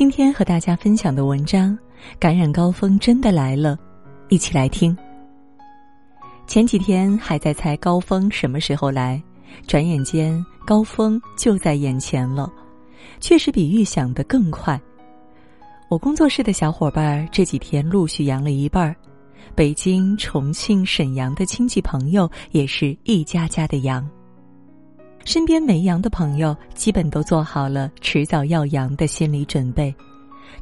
今天和大家分享的文章，感染高峰真的来了，一起来听。前几天还在猜高峰什么时候来，转眼间高峰就在眼前了，确实比预想的更快。我工作室的小伙伴这几天陆续阳了一半儿，北京、重庆、沈阳的亲戚朋友也是一家家的阳。身边没阳的朋友，基本都做好了迟早要阳的心理准备，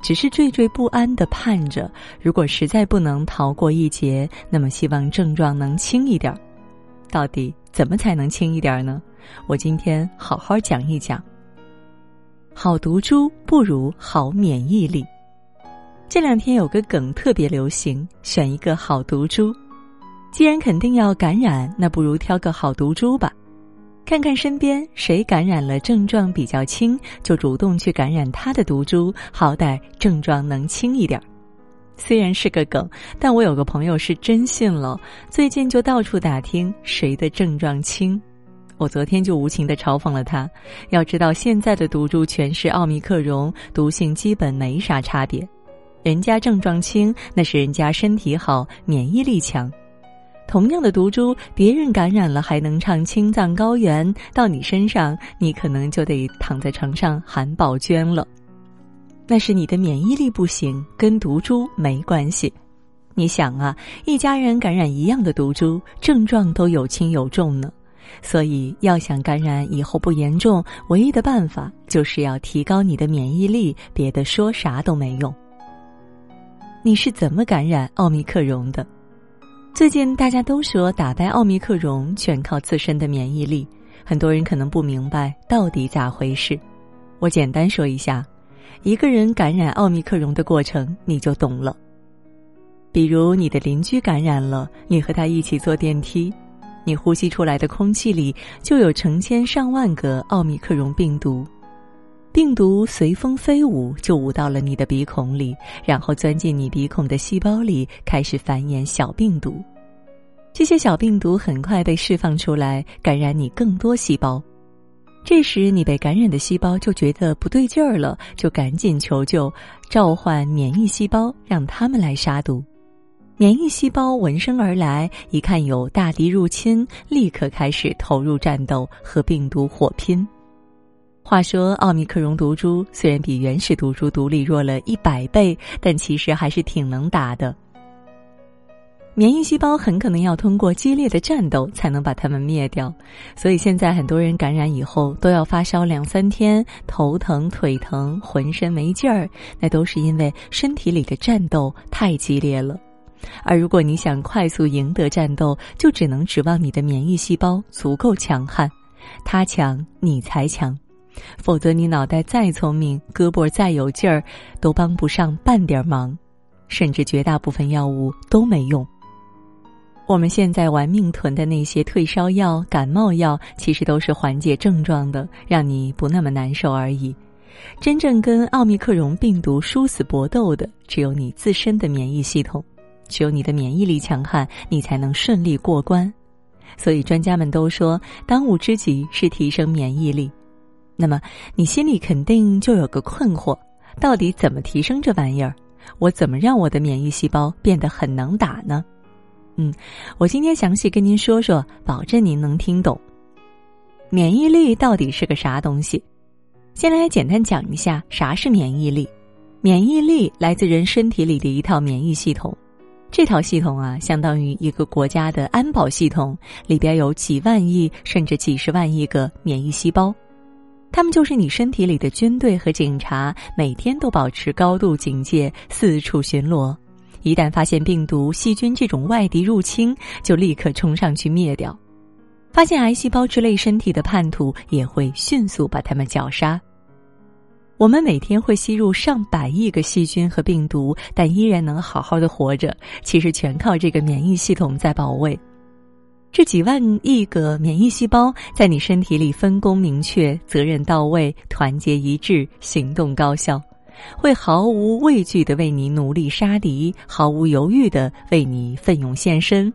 只是惴惴不安的盼着，如果实在不能逃过一劫，那么希望症状能轻一点儿。到底怎么才能轻一点儿呢？我今天好好讲一讲。好毒株不如好免疫力。这两天有个梗特别流行，选一个好毒株。既然肯定要感染，那不如挑个好毒株吧。看看身边谁感染了症状比较轻，就主动去感染他的毒株，好歹症状能轻一点儿。虽然是个梗，但我有个朋友是真信了，最近就到处打听谁的症状轻。我昨天就无情的嘲讽了他。要知道现在的毒株全是奥密克戎，毒性基本没啥差别。人家症状轻，那是人家身体好，免疫力强。同样的毒株，别人感染了还能唱青藏高原，到你身上，你可能就得躺在床上喊宝娟了。那是你的免疫力不行，跟毒株没关系。你想啊，一家人感染一样的毒株，症状都有轻有重呢。所以，要想感染以后不严重，唯一的办法就是要提高你的免疫力，别的说啥都没用。你是怎么感染奥密克戎的？最近大家都说打败奥密克戎全靠自身的免疫力，很多人可能不明白到底咋回事。我简单说一下，一个人感染奥密克戎的过程你就懂了。比如你的邻居感染了，你和他一起坐电梯，你呼吸出来的空气里就有成千上万个奥密克戎病毒。病毒随风飞舞，就舞到了你的鼻孔里，然后钻进你鼻孔的细胞里，开始繁衍小病毒。这些小病毒很快被释放出来，感染你更多细胞。这时，你被感染的细胞就觉得不对劲儿了，就赶紧求救，召唤免疫细胞，让他们来杀毒。免疫细胞闻声而来，一看有大敌入侵，立刻开始投入战斗，和病毒火拼。话说，奥密克戎毒株虽然比原始毒株毒力弱了一百倍，但其实还是挺能打的。免疫细胞很可能要通过激烈的战斗才能把它们灭掉，所以现在很多人感染以后都要发烧两三天，头疼、腿疼、浑身没劲儿，那都是因为身体里的战斗太激烈了。而如果你想快速赢得战斗，就只能指望你的免疫细胞足够强悍，他强你才强。否则，你脑袋再聪明，胳膊再有劲儿，都帮不上半点忙，甚至绝大部分药物都没用。我们现在玩命囤的那些退烧药、感冒药，其实都是缓解症状的，让你不那么难受而已。真正跟奥密克戎病毒殊死搏斗的，只有你自身的免疫系统。只有你的免疫力强悍，你才能顺利过关。所以，专家们都说，当务之急是提升免疫力。那么，你心里肯定就有个困惑：到底怎么提升这玩意儿？我怎么让我的免疫细胞变得很能打呢？嗯，我今天详细跟您说说，保证您能听懂。免疫力到底是个啥东西？先来简单讲一下啥是免疫力。免疫力来自人身体里的一套免疫系统，这套系统啊，相当于一个国家的安保系统，里边有几万亿甚至几十万亿个免疫细胞。他们就是你身体里的军队和警察，每天都保持高度警戒，四处巡逻。一旦发现病毒、细菌这种外敌入侵，就立刻冲上去灭掉。发现癌细胞之类身体的叛徒，也会迅速把他们绞杀。我们每天会吸入上百亿个细菌和病毒，但依然能好好的活着，其实全靠这个免疫系统在保卫。这几万亿个免疫细胞在你身体里分工明确、责任到位、团结一致、行动高效，会毫无畏惧的为你努力杀敌，毫无犹豫的为你奋勇献身。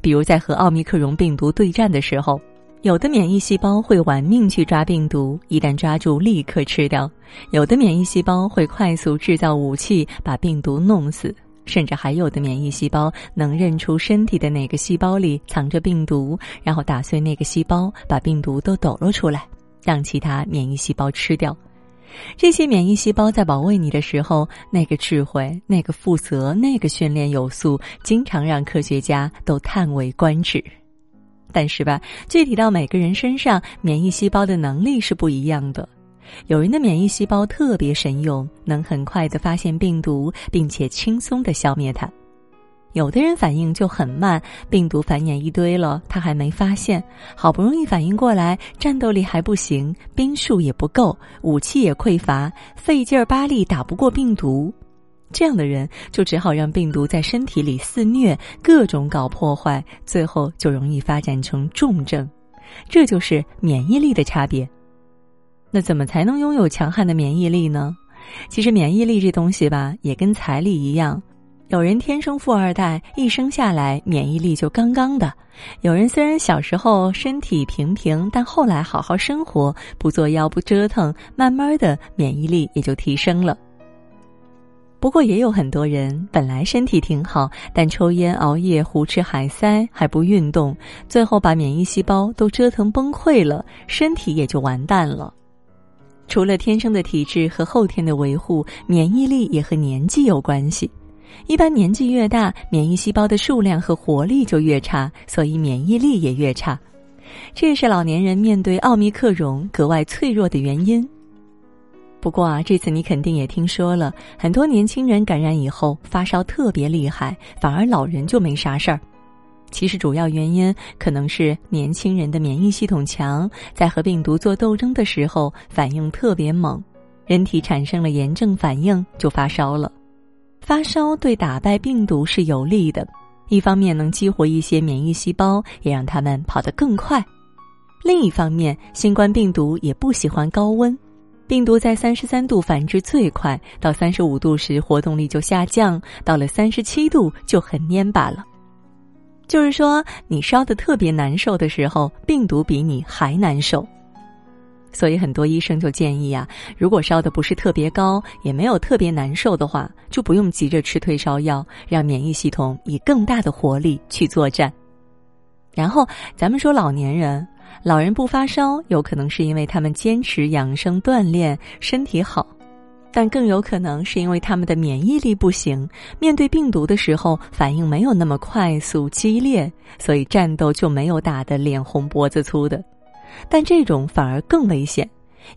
比如在和奥密克戎病毒对战的时候，有的免疫细胞会玩命去抓病毒，一旦抓住立刻吃掉；有的免疫细胞会快速制造武器，把病毒弄死。甚至还有的免疫细胞能认出身体的哪个细胞里藏着病毒，然后打碎那个细胞，把病毒都抖落出来，让其他免疫细胞吃掉。这些免疫细胞在保卫你的时候，那个智慧、那个负责、那个训练有素，经常让科学家都叹为观止。但是吧，具体到每个人身上，免疫细胞的能力是不一样的。有人的免疫细胞特别神勇，能很快的发现病毒，并且轻松的消灭它；有的人反应就很慢，病毒繁衍一堆了，他还没发现，好不容易反应过来，战斗力还不行，兵数也不够，武器也匮乏，费劲儿巴力打不过病毒。这样的人就只好让病毒在身体里肆虐，各种搞破坏，最后就容易发展成重症。这就是免疫力的差别。那怎么才能拥有强悍的免疫力呢？其实免疫力这东西吧，也跟财力一样，有人天生富二代，一生下来免疫力就杠杠的；有人虽然小时候身体平平，但后来好好生活，不作妖不折腾，慢慢的免疫力也就提升了。不过也有很多人本来身体挺好，但抽烟、熬夜、胡吃海塞，还不运动，最后把免疫细胞都折腾崩溃了，身体也就完蛋了。除了天生的体质和后天的维护，免疫力也和年纪有关系。一般年纪越大，免疫细胞的数量和活力就越差，所以免疫力也越差。这也是老年人面对奥密克戎格外脆弱的原因。不过啊，这次你肯定也听说了，很多年轻人感染以后发烧特别厉害，反而老人就没啥事儿。其实主要原因可能是年轻人的免疫系统强，在和病毒做斗争的时候反应特别猛，人体产生了炎症反应就发烧了。发烧对打败病毒是有利的，一方面能激活一些免疫细胞，也让他们跑得更快；另一方面，新冠病毒也不喜欢高温。病毒在三十三度繁殖最快，到三十五度时活动力就下降，到了三十七度就很蔫巴了。就是说，你烧的特别难受的时候，病毒比你还难受。所以很多医生就建议啊，如果烧的不是特别高，也没有特别难受的话，就不用急着吃退烧药，让免疫系统以更大的活力去作战。然后咱们说老年人。老人不发烧，有可能是因为他们坚持养生锻炼，身体好；但更有可能是因为他们的免疫力不行，面对病毒的时候反应没有那么快速激烈，所以战斗就没有打得脸红脖子粗的。但这种反而更危险，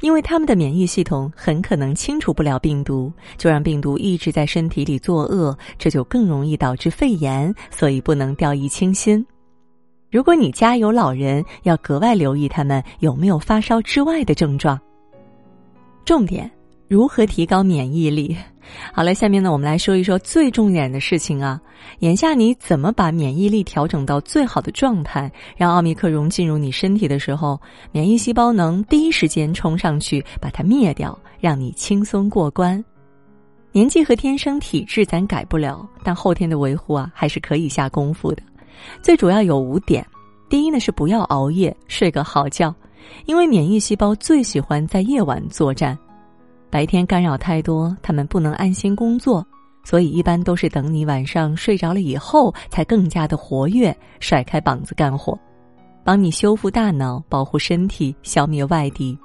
因为他们的免疫系统很可能清除不了病毒，就让病毒一直在身体里作恶，这就更容易导致肺炎，所以不能掉以轻心。如果你家有老人，要格外留意他们有没有发烧之外的症状。重点，如何提高免疫力？好了，下面呢，我们来说一说最重点的事情啊。眼下你怎么把免疫力调整到最好的状态，让奥密克戎进入你身体的时候，免疫细胞能第一时间冲上去把它灭掉，让你轻松过关。年纪和天生体质咱改不了，但后天的维护啊，还是可以下功夫的。最主要有五点，第一呢是不要熬夜，睡个好觉，因为免疫细胞最喜欢在夜晚作战，白天干扰太多，他们不能安心工作，所以一般都是等你晚上睡着了以后，才更加的活跃，甩开膀子干活，帮你修复大脑，保护身体，消灭外敌。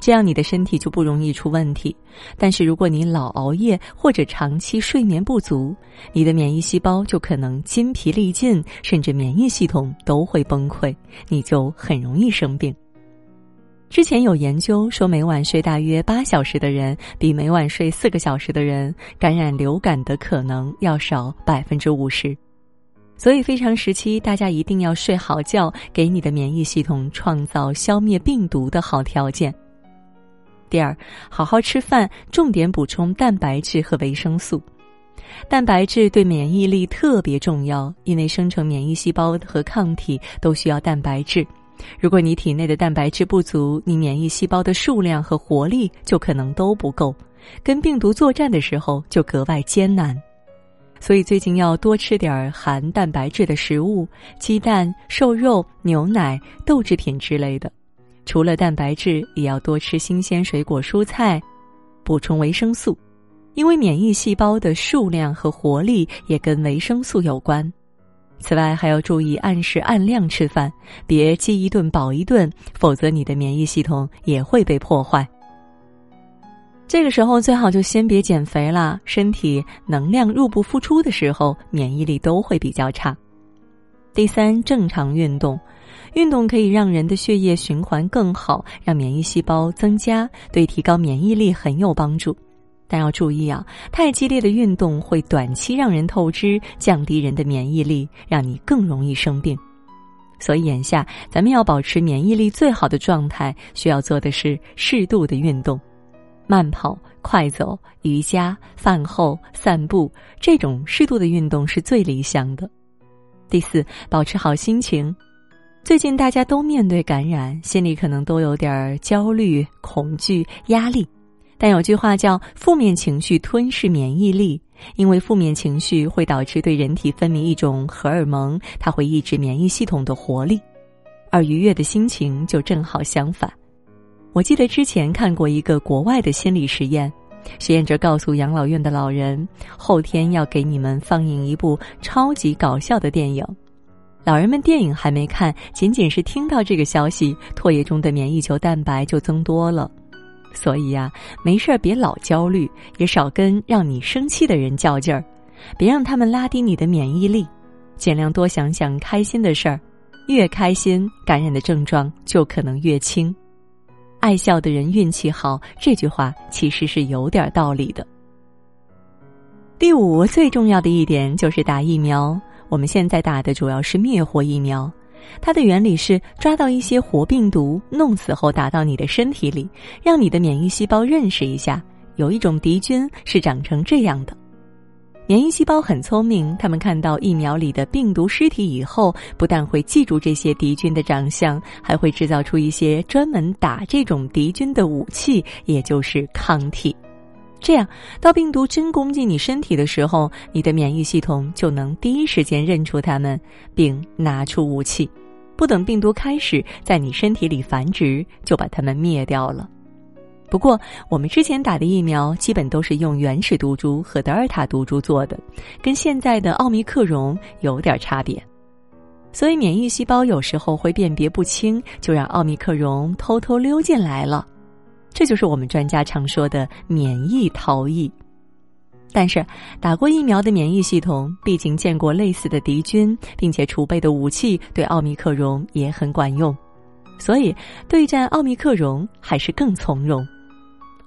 这样你的身体就不容易出问题，但是如果你老熬夜或者长期睡眠不足，你的免疫细胞就可能筋疲力尽，甚至免疫系统都会崩溃，你就很容易生病。之前有研究说，每晚睡大约八小时的人，比每晚睡四个小时的人，感染流感的可能要少百分之五十。所以非常时期，大家一定要睡好觉，给你的免疫系统创造消灭病毒的好条件。第二，好好吃饭，重点补充蛋白质和维生素。蛋白质对免疫力特别重要，因为生成免疫细胞和抗体都需要蛋白质。如果你体内的蛋白质不足，你免疫细胞的数量和活力就可能都不够，跟病毒作战的时候就格外艰难。所以最近要多吃点含蛋白质的食物，鸡蛋、瘦肉、牛奶、豆制品之类的。除了蛋白质，也要多吃新鲜水果、蔬菜，补充维生素。因为免疫细胞的数量和活力也跟维生素有关。此外，还要注意按时按量吃饭，别饥一顿饱一顿，否则你的免疫系统也会被破坏。这个时候最好就先别减肥了，身体能量入不敷出的时候，免疫力都会比较差。第三，正常运动，运动可以让人的血液循环更好，让免疫细胞增加，对提高免疫力很有帮助。但要注意啊，太激烈的运动会短期让人透支，降低人的免疫力，让你更容易生病。所以眼下咱们要保持免疫力最好的状态，需要做的是适度的运动，慢跑、快走、瑜伽、饭后散步这种适度的运动是最理想的。第四，保持好心情。最近大家都面对感染，心里可能都有点焦虑、恐惧、压力。但有句话叫“负面情绪吞噬免疫力”，因为负面情绪会导致对人体分泌一种荷尔蒙，它会抑制免疫系统的活力，而愉悦的心情就正好相反。我记得之前看过一个国外的心理实验，实验者告诉养老院的老人，后天要给你们放映一部超级搞笑的电影。老人们电影还没看，仅仅是听到这个消息，唾液中的免疫球蛋白就增多了。所以呀，没事儿别老焦虑，也少跟让你生气的人较劲儿，别让他们拉低你的免疫力，尽量多想想开心的事儿，越开心，感染的症状就可能越轻。爱笑的人运气好，这句话其实是有点道理的。第五，最重要的一点就是打疫苗，我们现在打的主要是灭活疫苗。它的原理是抓到一些活病毒，弄死后打到你的身体里，让你的免疫细胞认识一下，有一种敌军是长成这样的。免疫细胞很聪明，他们看到疫苗里的病毒尸体以后，不但会记住这些敌军的长相，还会制造出一些专门打这种敌军的武器，也就是抗体。这样，到病毒真攻击你身体的时候，你的免疫系统就能第一时间认出它们，并拿出武器，不等病毒开始在你身体里繁殖，就把它们灭掉了。不过，我们之前打的疫苗基本都是用原始毒株和德尔塔毒株做的，跟现在的奥密克戎有点差别，所以免疫细胞有时候会辨别不清，就让奥密克戎偷偷溜进来了。这就是我们专家常说的免疫逃逸，但是打过疫苗的免疫系统毕竟见过类似的敌军，并且储备的武器对奥密克戎也很管用，所以对战奥密克戎还是更从容。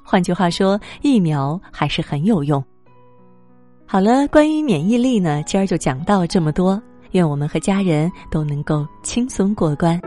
换句话说，疫苗还是很有用。好了，关于免疫力呢，今儿就讲到这么多。愿我们和家人都能够轻松过关。